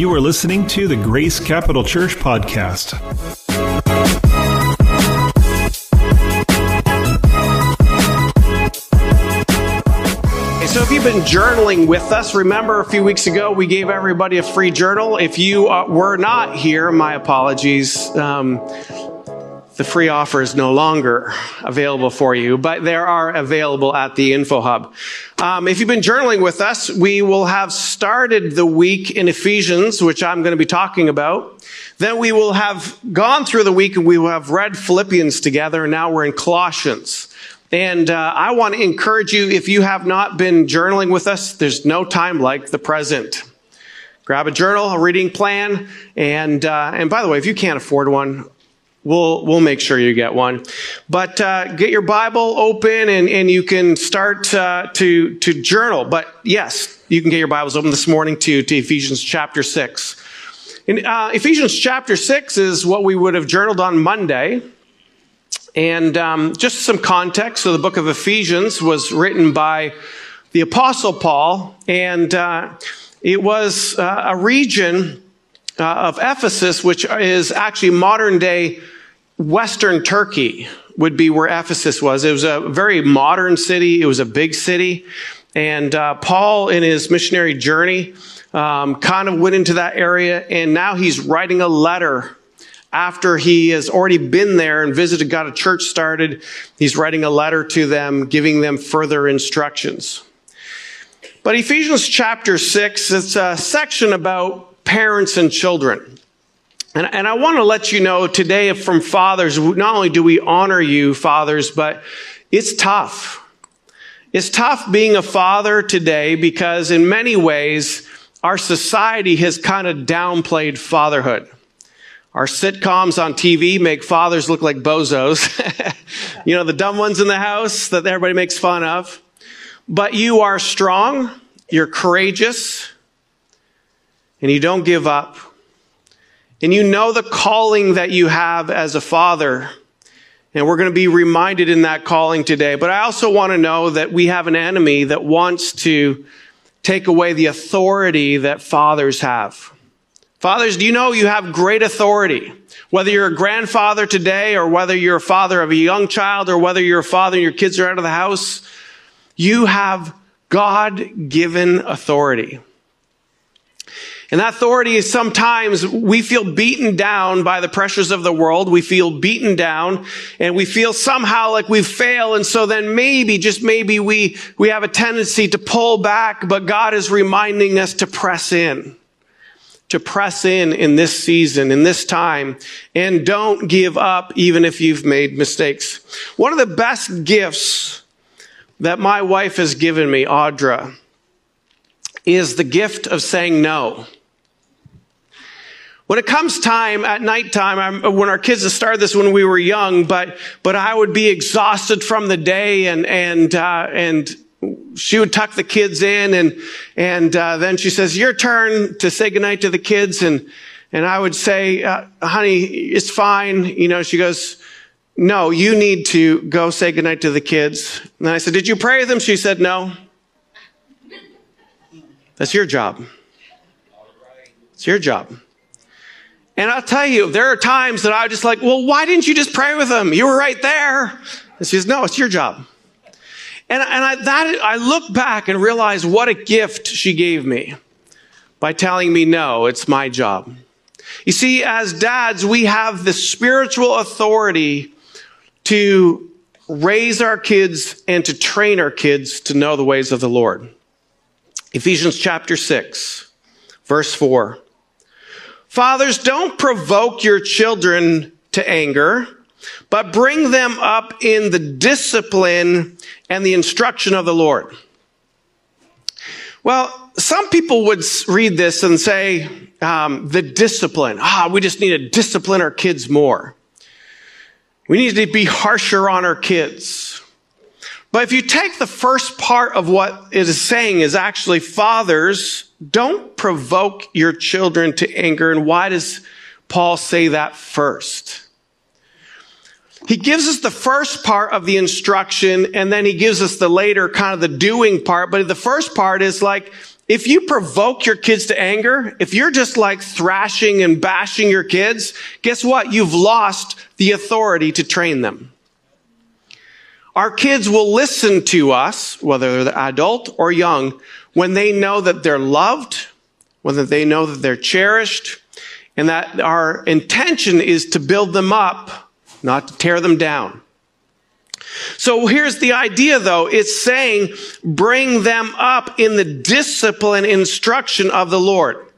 You are listening to the Grace Capital Church podcast. So, if you've been journaling with us, remember a few weeks ago we gave everybody a free journal. If you uh, were not here, my apologies. Um, the free offer is no longer available for you, but they are available at the Info Hub. Um, if you've been journaling with us, we will have started the week in Ephesians, which I'm going to be talking about. Then we will have gone through the week and we will have read Philippians together, and now we're in Colossians. And uh, I want to encourage you, if you have not been journaling with us, there's no time like the present. Grab a journal, a reading plan, and uh, and by the way, if you can't afford one, We'll, we'll make sure you get one. But uh, get your Bible open and, and you can start uh, to, to journal. But yes, you can get your Bibles open this morning to, to Ephesians chapter 6. In, uh, Ephesians chapter 6 is what we would have journaled on Monday. And um, just some context. So the book of Ephesians was written by the Apostle Paul, and uh, it was uh, a region uh, of Ephesus, which is actually modern day Western Turkey, would be where Ephesus was. It was a very modern city. It was a big city. And uh, Paul, in his missionary journey, um, kind of went into that area, and now he's writing a letter after he has already been there and visited, got a church started. He's writing a letter to them, giving them further instructions. But Ephesians chapter 6, it's a section about parents and children. And, and I want to let you know today from fathers, not only do we honor you, fathers, but it's tough. It's tough being a father today because in many ways, our society has kind of downplayed fatherhood. Our sitcoms on TV make fathers look like bozos. you know, the dumb ones in the house that everybody makes fun of. But you are strong. You're courageous and you don't give up, and you know the calling that you have as a father, and we're going to be reminded in that calling today. But I also want to know that we have an enemy that wants to take away the authority that fathers have. Fathers, do you know you have great authority? Whether you're a grandfather today or whether you're a father of a young child or whether you're a father and your kids are out of the house, you have God given authority. And that authority is sometimes we feel beaten down by the pressures of the world. We feel beaten down and we feel somehow like we fail. And so then maybe, just maybe we, we have a tendency to pull back, but God is reminding us to press in, to press in in this season, in this time, and don't give up even if you've made mistakes. One of the best gifts that my wife has given me, Audra, is the gift of saying no. When it comes time at nighttime, I'm, when our kids started this when we were young, but, but I would be exhausted from the day and, and, uh, and she would tuck the kids in and, and, uh, then she says, your turn to say goodnight to the kids. And, and I would say, uh, honey, it's fine. You know, she goes, no, you need to go say goodnight to the kids. And I said, did you pray with them? She said, no. That's your job. It's your job. And I'll tell you, there are times that I was just like, well, why didn't you just pray with them? You were right there. And she says, no, it's your job. And, and I, that, I look back and realize what a gift she gave me by telling me, no, it's my job. You see, as dads, we have the spiritual authority to raise our kids and to train our kids to know the ways of the Lord. Ephesians chapter 6, verse 4. Fathers, don't provoke your children to anger, but bring them up in the discipline and the instruction of the Lord. Well, some people would read this and say, um, the discipline. Ah, we just need to discipline our kids more. We need to be harsher on our kids. But if you take the first part of what it is saying is actually fathers, don't provoke your children to anger. And why does Paul say that first? he gives us the first part of the instruction and then he gives us the later kind of the doing part. But the first part is like, if you provoke your kids to anger, if you're just like thrashing and bashing your kids, guess what? You've lost the authority to train them. Our kids will listen to us, whether they're adult or young, when they know that they're loved, whether they know that they're cherished, and that our intention is to build them up, not to tear them down. So here's the idea though. It's saying bring them up in the discipline and instruction of the Lord.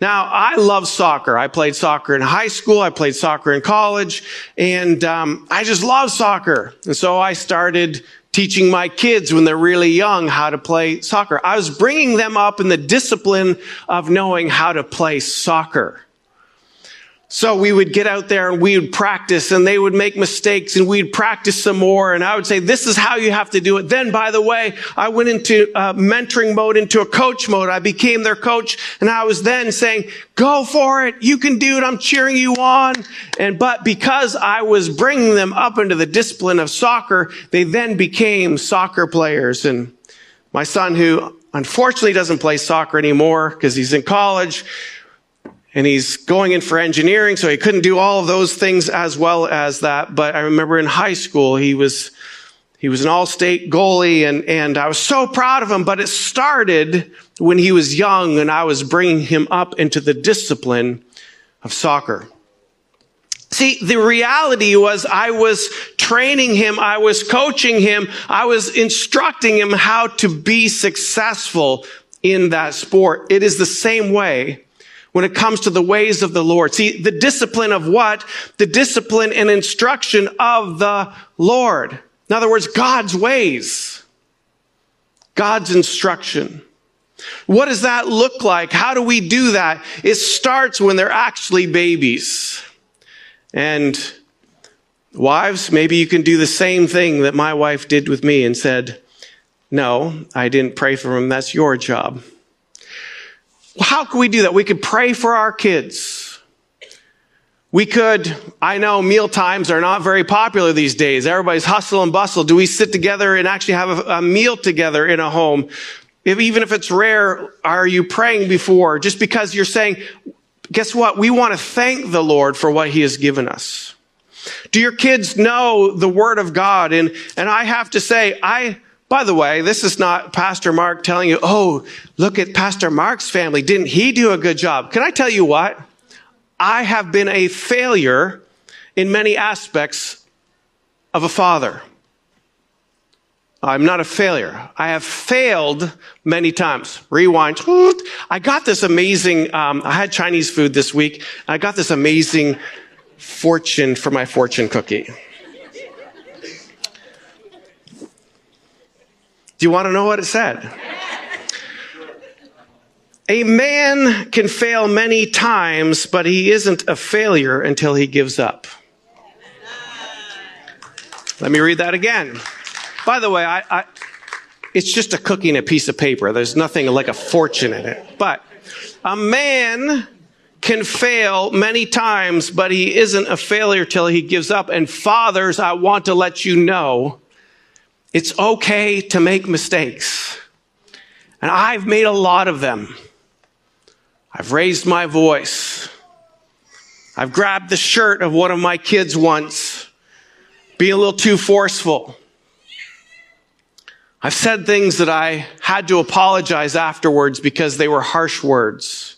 Now, I love soccer. I played soccer in high school. I played soccer in college and, um, I just love soccer. And so I started teaching my kids when they're really young how to play soccer. I was bringing them up in the discipline of knowing how to play soccer. So we would get out there and we would practice and they would make mistakes and we'd practice some more. And I would say, this is how you have to do it. Then, by the way, I went into uh, mentoring mode, into a coach mode. I became their coach and I was then saying, go for it. You can do it. I'm cheering you on. And, but because I was bringing them up into the discipline of soccer, they then became soccer players. And my son, who unfortunately doesn't play soccer anymore because he's in college, and he's going in for engineering, so he couldn't do all of those things as well as that. But I remember in high school, he was, he was an all-state goalie and, and I was so proud of him, but it started when he was young and I was bringing him up into the discipline of soccer. See, the reality was I was training him, I was coaching him, I was instructing him how to be successful in that sport. It is the same way when it comes to the ways of the Lord. See, the discipline of what? The discipline and instruction of the Lord. In other words, God's ways. God's instruction. What does that look like? How do we do that? It starts when they're actually babies. And wives, maybe you can do the same thing that my wife did with me and said, no, I didn't pray for him. That's your job. How can we do that? We could pray for our kids. We could, I know meal times are not very popular these days. Everybody's hustle and bustle. Do we sit together and actually have a, a meal together in a home? If, even if it's rare, are you praying before? Just because you're saying, guess what? We want to thank the Lord for what he has given us. Do your kids know the word of God? And, and I have to say, I, by the way, this is not Pastor Mark telling you, oh, look at Pastor Mark's family. Didn't he do a good job? Can I tell you what? I have been a failure in many aspects of a father. I'm not a failure. I have failed many times. Rewind. I got this amazing, um, I had Chinese food this week. I got this amazing fortune for my fortune cookie. Do you want to know what it said? A man can fail many times, but he isn't a failure until he gives up. Let me read that again. By the way, I, I, it's just a cookie and a piece of paper. There's nothing like a fortune in it. But a man can fail many times, but he isn't a failure till he gives up. And fathers, I want to let you know it's okay to make mistakes. And I've made a lot of them. I've raised my voice. I've grabbed the shirt of one of my kids once, being a little too forceful. I've said things that I had to apologize afterwards because they were harsh words.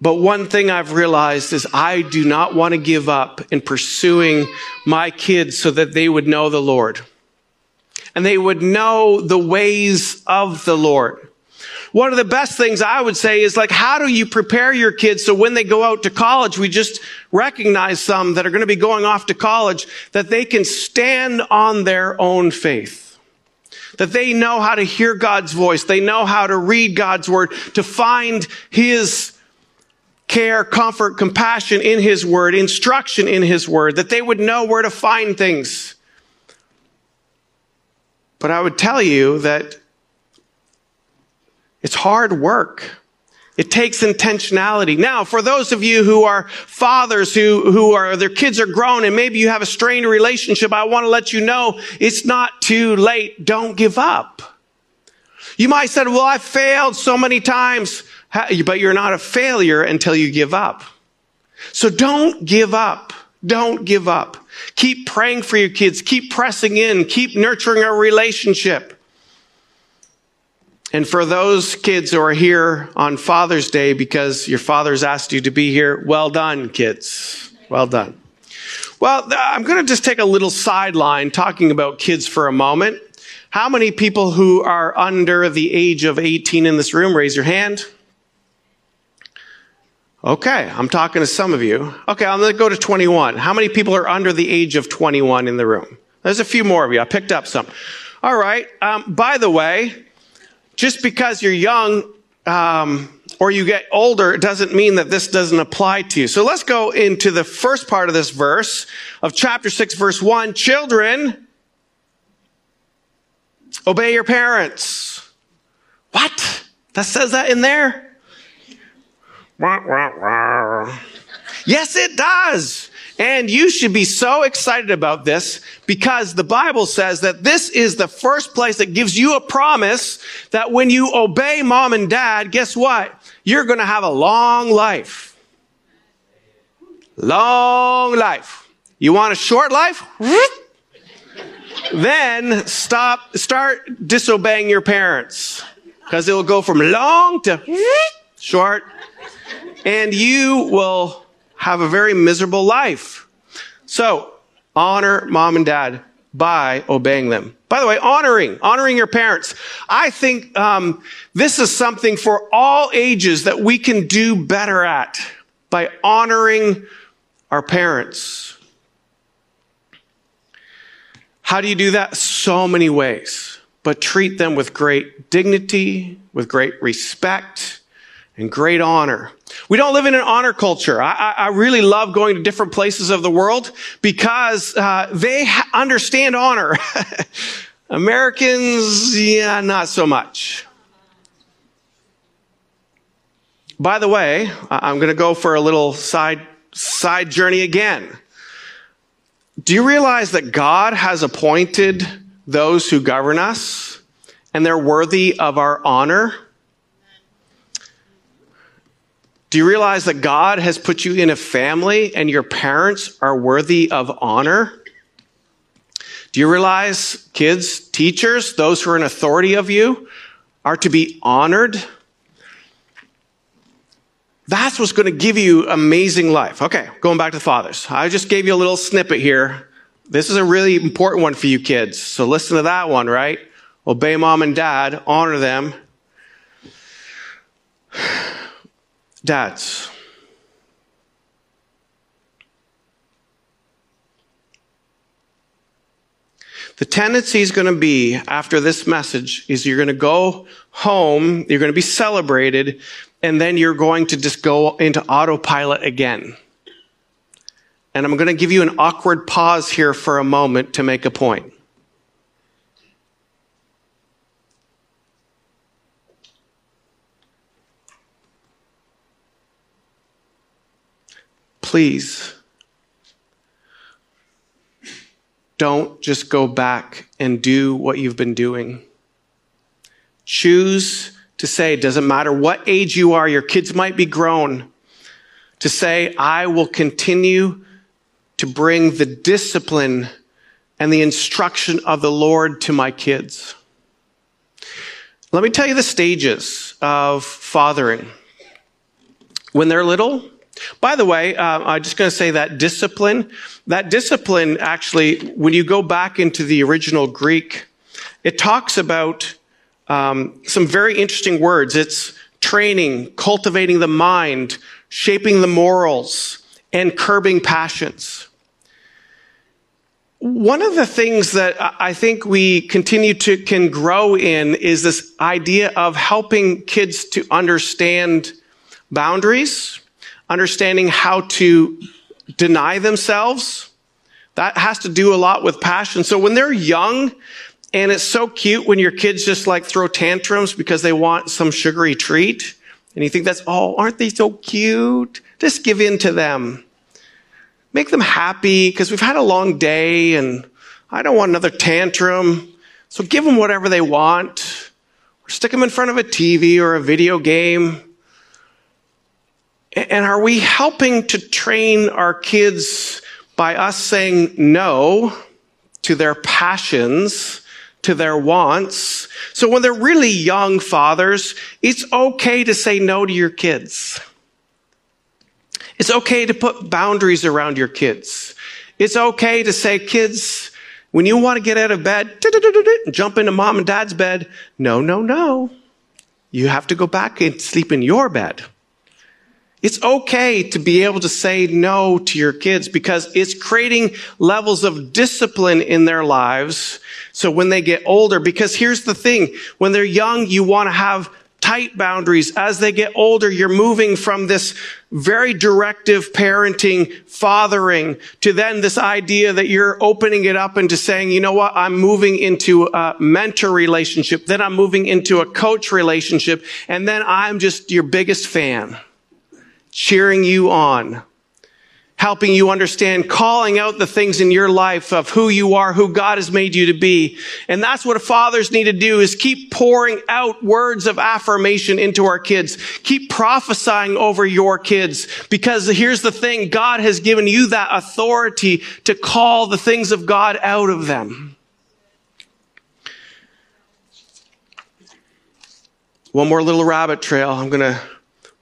But one thing I've realized is I do not want to give up in pursuing my kids so that they would know the Lord. And they would know the ways of the Lord. One of the best things I would say is like, how do you prepare your kids so when they go out to college, we just recognize some that are going to be going off to college, that they can stand on their own faith that they know how to hear God's voice. They know how to read God's word, to find His care, comfort, compassion in His Word, instruction in His Word, that they would know where to find things. But I would tell you that it's hard work. It takes intentionality. Now, for those of you who are fathers who, who are, their kids are grown and maybe you have a strained relationship, I want to let you know it's not too late. Don't give up. You might say, well, I failed so many times, but you're not a failure until you give up. So don't give up. Don't give up. Keep praying for your kids. Keep pressing in. Keep nurturing a relationship. And for those kids who are here on Father's Day because your father's asked you to be here, well done, kids. Well done. Well, I'm going to just take a little sideline talking about kids for a moment. How many people who are under the age of 18 in this room, raise your hand. Okay, I'm talking to some of you. Okay, I'm going to go to 21. How many people are under the age of 21 in the room? There's a few more of you. I picked up some. All right. Um, by the way, just because you're young um, or you get older doesn't mean that this doesn't apply to you. So let's go into the first part of this verse of chapter 6, verse 1. Children, obey your parents. What? That says that in there? Yes, it does. And you should be so excited about this because the Bible says that this is the first place that gives you a promise that when you obey mom and dad, guess what? You're going to have a long life. Long life. You want a short life? Then stop, start disobeying your parents because it will go from long to short and you will have a very miserable life. So, honor mom and dad by obeying them. By the way, honoring, honoring your parents. I think um, this is something for all ages that we can do better at by honoring our parents. How do you do that? So many ways, but treat them with great dignity, with great respect, and great honor. We don't live in an honor culture. I, I really love going to different places of the world because uh, they ha- understand honor. Americans, yeah, not so much. By the way, I'm going to go for a little side side journey again. Do you realize that God has appointed those who govern us and they're worthy of our honor? Do you realize that God has put you in a family and your parents are worthy of honor? Do you realize, kids, teachers, those who are in authority of you, are to be honored? That's what's going to give you amazing life. Okay, going back to the fathers. I just gave you a little snippet here. This is a really important one for you kids. So listen to that one, right? Obey mom and dad, honor them. Dads, the tendency is going to be after this message is you're going to go home, you're going to be celebrated, and then you're going to just go into autopilot again. And I'm going to give you an awkward pause here for a moment to make a point. please don't just go back and do what you've been doing. Choose to say, doesn't matter what age you are, your kids might be grown, to say, I will continue to bring the discipline and the instruction of the Lord to my kids. Let me tell you the stages of fathering. When they're little, by the way, uh, I'm just going to say that discipline, that discipline actually, when you go back into the original Greek, it talks about um, some very interesting words. It's training, cultivating the mind, shaping the morals, and curbing passions. One of the things that I think we continue to can grow in is this idea of helping kids to understand boundaries, understanding how to deny themselves. That has to do a lot with passion. So when they're young, and it's so cute when your kids just like throw tantrums because they want some sugary treat. and you think that's, oh, aren't they so cute? Just give in to them. Make them happy because we've had a long day and I don't want another tantrum. So give them whatever they want. Or stick them in front of a TV or a video game. And are we helping to train our kids by us saying no to their passions, to their wants? So when they're really young fathers, it's okay to say no to your kids. It's okay to put boundaries around your kids. It's okay to say, kids, when you want to get out of bed, jump into mom and dad's bed. No, no, no. You have to go back and sleep in your bed. It's okay to be able to say no to your kids because it's creating levels of discipline in their lives. So when they get older, because here's the thing, when they're young, you want to have tight boundaries. As they get older, you're moving from this very directive parenting, fathering to then this idea that you're opening it up into saying, you know what? I'm moving into a mentor relationship. Then I'm moving into a coach relationship. And then I'm just your biggest fan, cheering you on helping you understand, calling out the things in your life of who you are, who God has made you to be. And that's what fathers need to do is keep pouring out words of affirmation into our kids. Keep prophesying over your kids. Because here's the thing, God has given you that authority to call the things of God out of them. One more little rabbit trail. I'm going to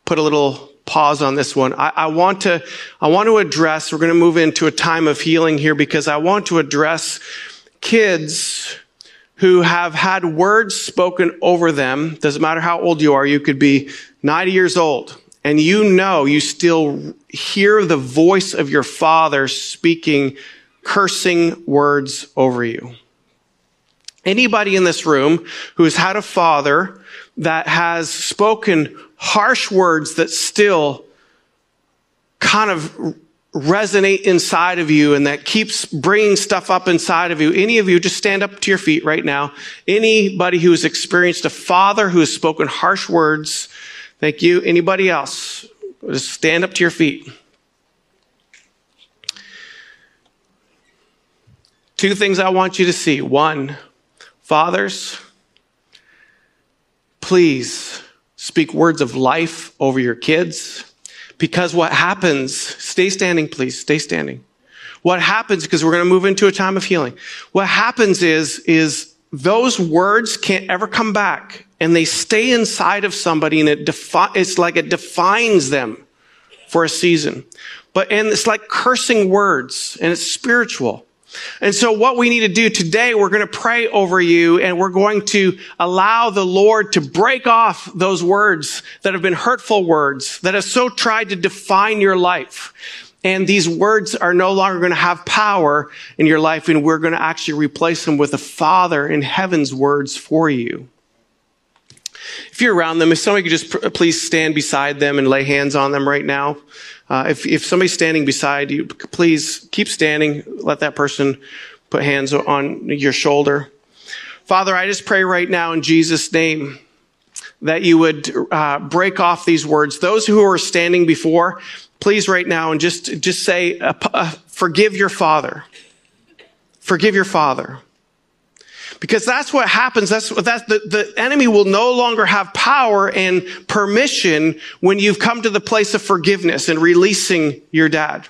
put a little pause on this one. I, I, want to, I want to address, we're going to move into a time of healing here because I want to address kids who have had words spoken over them. Doesn't matter how old you are. You could be 90 years old and you know you still hear the voice of your father speaking cursing words over you. Anybody in this room who's had a father that has spoken harsh words that still kind of resonate inside of you and that keeps bringing stuff up inside of you. Any of you, just stand up to your feet right now. Anybody who has experienced a father who has spoken harsh words, thank you. Anybody else, just stand up to your feet. Two things I want you to see. One, fathers, please Speak words of life over your kids. Because what happens, stay standing, please, stay standing. What happens, because we're going to move into a time of healing. What happens is, is those words can't ever come back and they stay inside of somebody and it defi- it's like it defines them for a season. But, and it's like cursing words and it's spiritual. And so what we need to do today, we're going to pray over you and we're going to allow the Lord to break off those words that have been hurtful words that have so tried to define your life. And these words are no longer going to have power in your life and we're going to actually replace them with the Father in heaven's words for you. If you're around them, if somebody could just please stand beside them and lay hands on them right now. Uh, if, if somebody's standing beside you, please keep standing. Let that person put hands on your shoulder. Father, I just pray right now in Jesus' name that you would uh, break off these words. Those who are standing before, please right now and just just say, uh, uh, "Forgive your father." Forgive your father. Because that's what happens. That's, that's the, the enemy will no longer have power and permission when you've come to the place of forgiveness and releasing your dad.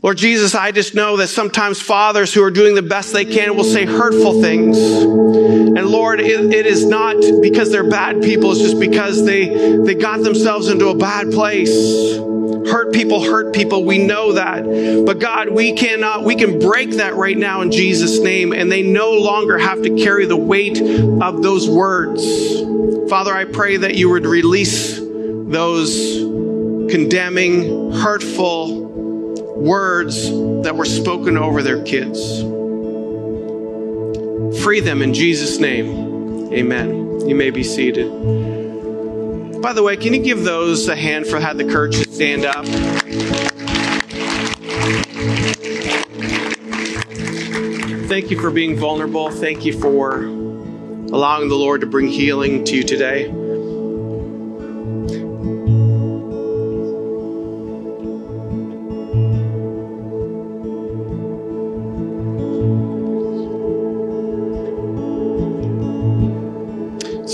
Lord Jesus, I just know that sometimes fathers who are doing the best they can will say hurtful things. And Lord, it, it is not because they're bad people. It's just because they, they got themselves into a bad place. Hurt people hurt people. We know that. But God, we cannot, we can break that right now in Jesus' name. And they no longer have to carry the weight of those words. Father, I pray that you would release those condemning, hurtful, words that were spoken over their kids. Free them in Jesus' name. Amen. You may be seated. By the way, can you give those a hand for had the courage to stand up? Thank you for being vulnerable. Thank you for allowing the Lord to bring healing to you today.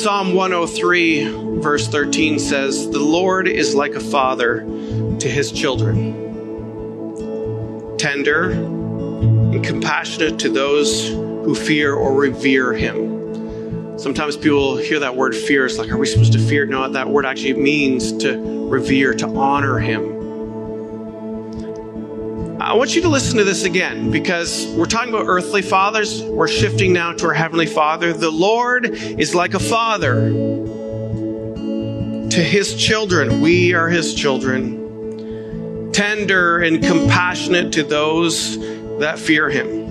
Psalm 103, verse 13 says, The Lord is like a father to his children, tender and compassionate to those who fear or revere him. Sometimes people hear that word fear. It's like, are we supposed to fear? No, that word actually means to revere, to honor him. I want you to listen to this again because we're talking about earthly fathers. We're shifting now to our heavenly father. The Lord is like a father to his children. We are his children, tender and compassionate to those that fear him.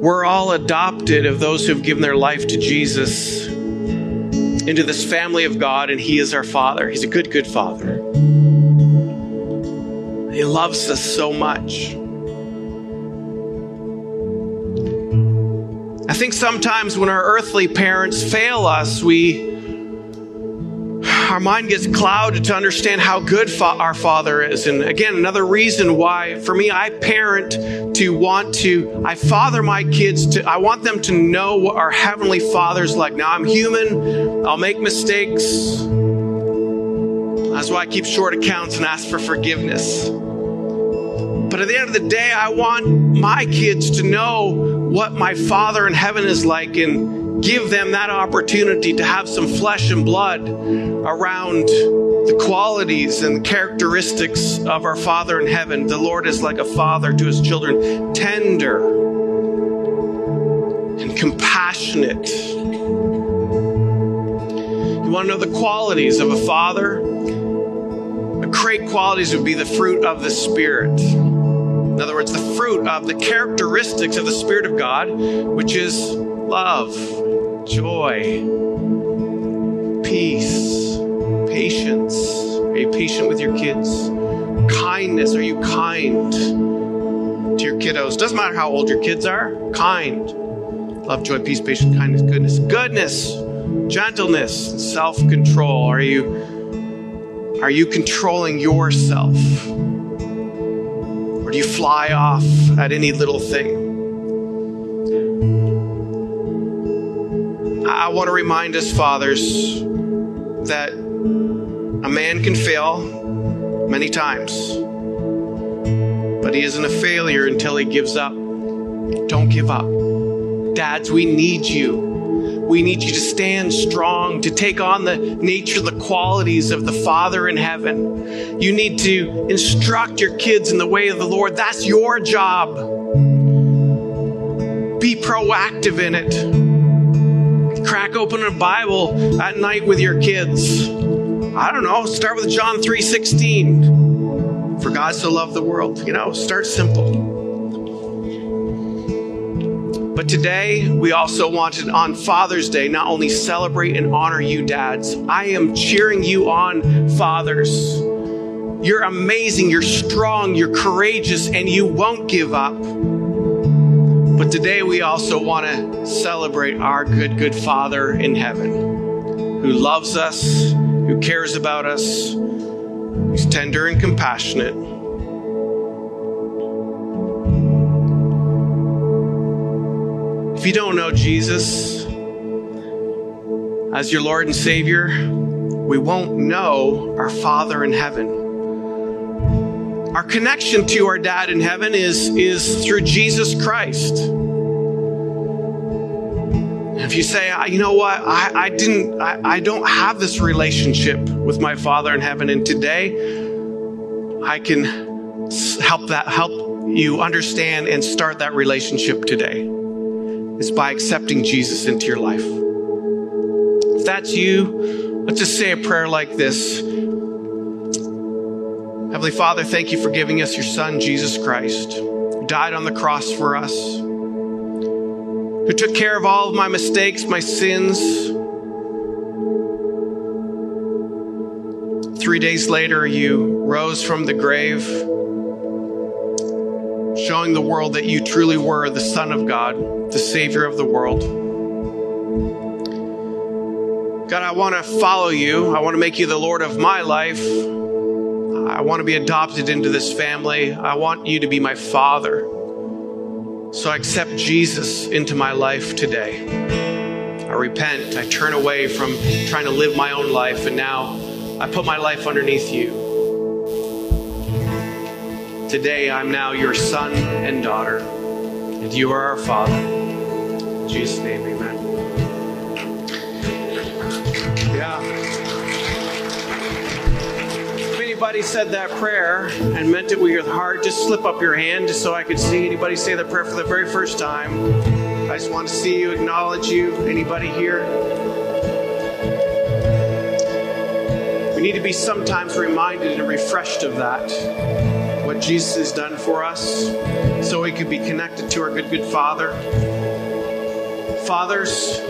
We're all adopted of those who have given their life to Jesus into this family of God, and He is our Father. He's a good, good Father. He loves us so much. I think sometimes when our earthly parents fail us, we our mind gets clouded to understand how good fa- our father is. And again, another reason why for me I parent to want to I father my kids to I want them to know what our heavenly father's like. Now I'm human, I'll make mistakes. That's why I keep short accounts and ask for forgiveness. But at the end of the day, I want my kids to know what my Father in heaven is like and give them that opportunity to have some flesh and blood around the qualities and characteristics of our Father in heaven. The Lord is like a father to his children, tender and compassionate. You want to know the qualities of a father? Great qualities would be the fruit of the Spirit. In other words, the fruit of the characteristics of the Spirit of God, which is love, joy, peace, patience. Are you patient with your kids? Kindness. Are you kind to your kiddos? Doesn't matter how old your kids are. Kind. Love, joy, peace, patience, kindness, goodness. Goodness, gentleness, self-control. Are you are you controlling yourself? Or do you fly off at any little thing? I want to remind us, fathers, that a man can fail many times, but he isn't a failure until he gives up. Don't give up. Dads, we need you. We need you to stand strong, to take on the nature, the qualities of the Father in heaven. You need to instruct your kids in the way of the Lord. That's your job. Be proactive in it. Crack open a Bible at night with your kids. I don't know, start with John 3:16. For God so loved the world, you know, start simple. But today, we also want to, on Father's Day not only celebrate and honor you, dads. I am cheering you on, fathers. You're amazing, you're strong, you're courageous, and you won't give up. But today, we also want to celebrate our good, good Father in heaven who loves us, who cares about us, who's tender and compassionate. If you don't know Jesus as your Lord and Savior, we won't know our Father in heaven. Our connection to our dad in heaven is, is through Jesus Christ. If you say, you know what, I, I didn't, I, I don't have this relationship with my Father in heaven, and today I can help that help you understand and start that relationship today is by accepting Jesus into your life. If that's you, let's just say a prayer like this Heavenly Father, thank you for giving us your Son, Jesus Christ, who died on the cross for us, who took care of all of my mistakes, my sins. Three days later, you rose from the grave showing the world that you truly were the Son of God, the Savior of the world. God, I want to follow you. I want to make you the Lord of my life. I want to be adopted into this family. I want you to be my Father. So I accept Jesus into my life today. I repent. I turn away from trying to live my own life, and now I put my life underneath you. Today, I'm now your son and daughter, and you are our Father. In Jesus' name, amen. Yeah. If anybody said that prayer and meant it with your heart, just slip up your hand just so I could see anybody say the prayer for the very first time. I just want to see you, acknowledge you. Anybody here? We need to be sometimes reminded and refreshed of that. Jesus has done for us, so we could be connected to our good, good Father. Fathers,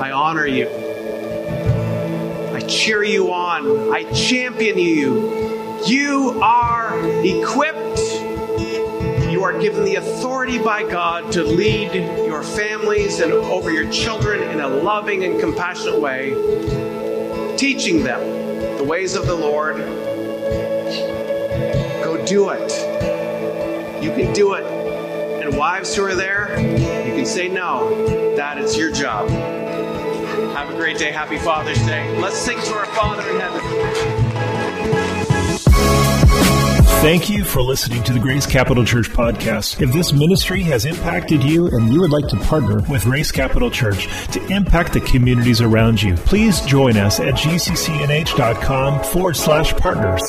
I honor you. I cheer you on. I champion you. You are equipped. You are given the authority by God to lead your families and over your children in a loving and compassionate way, teaching them the ways of the Lord. Do it. You can do it. And wives who are there, you can say no. That is your job. Have a great day. Happy Father's Day. Let's sing to our Father in heaven. Thank you for listening to the Grace Capital Church podcast. If this ministry has impacted you and you would like to partner with Grace Capital Church to impact the communities around you, please join us at gccnh.com forward slash partners.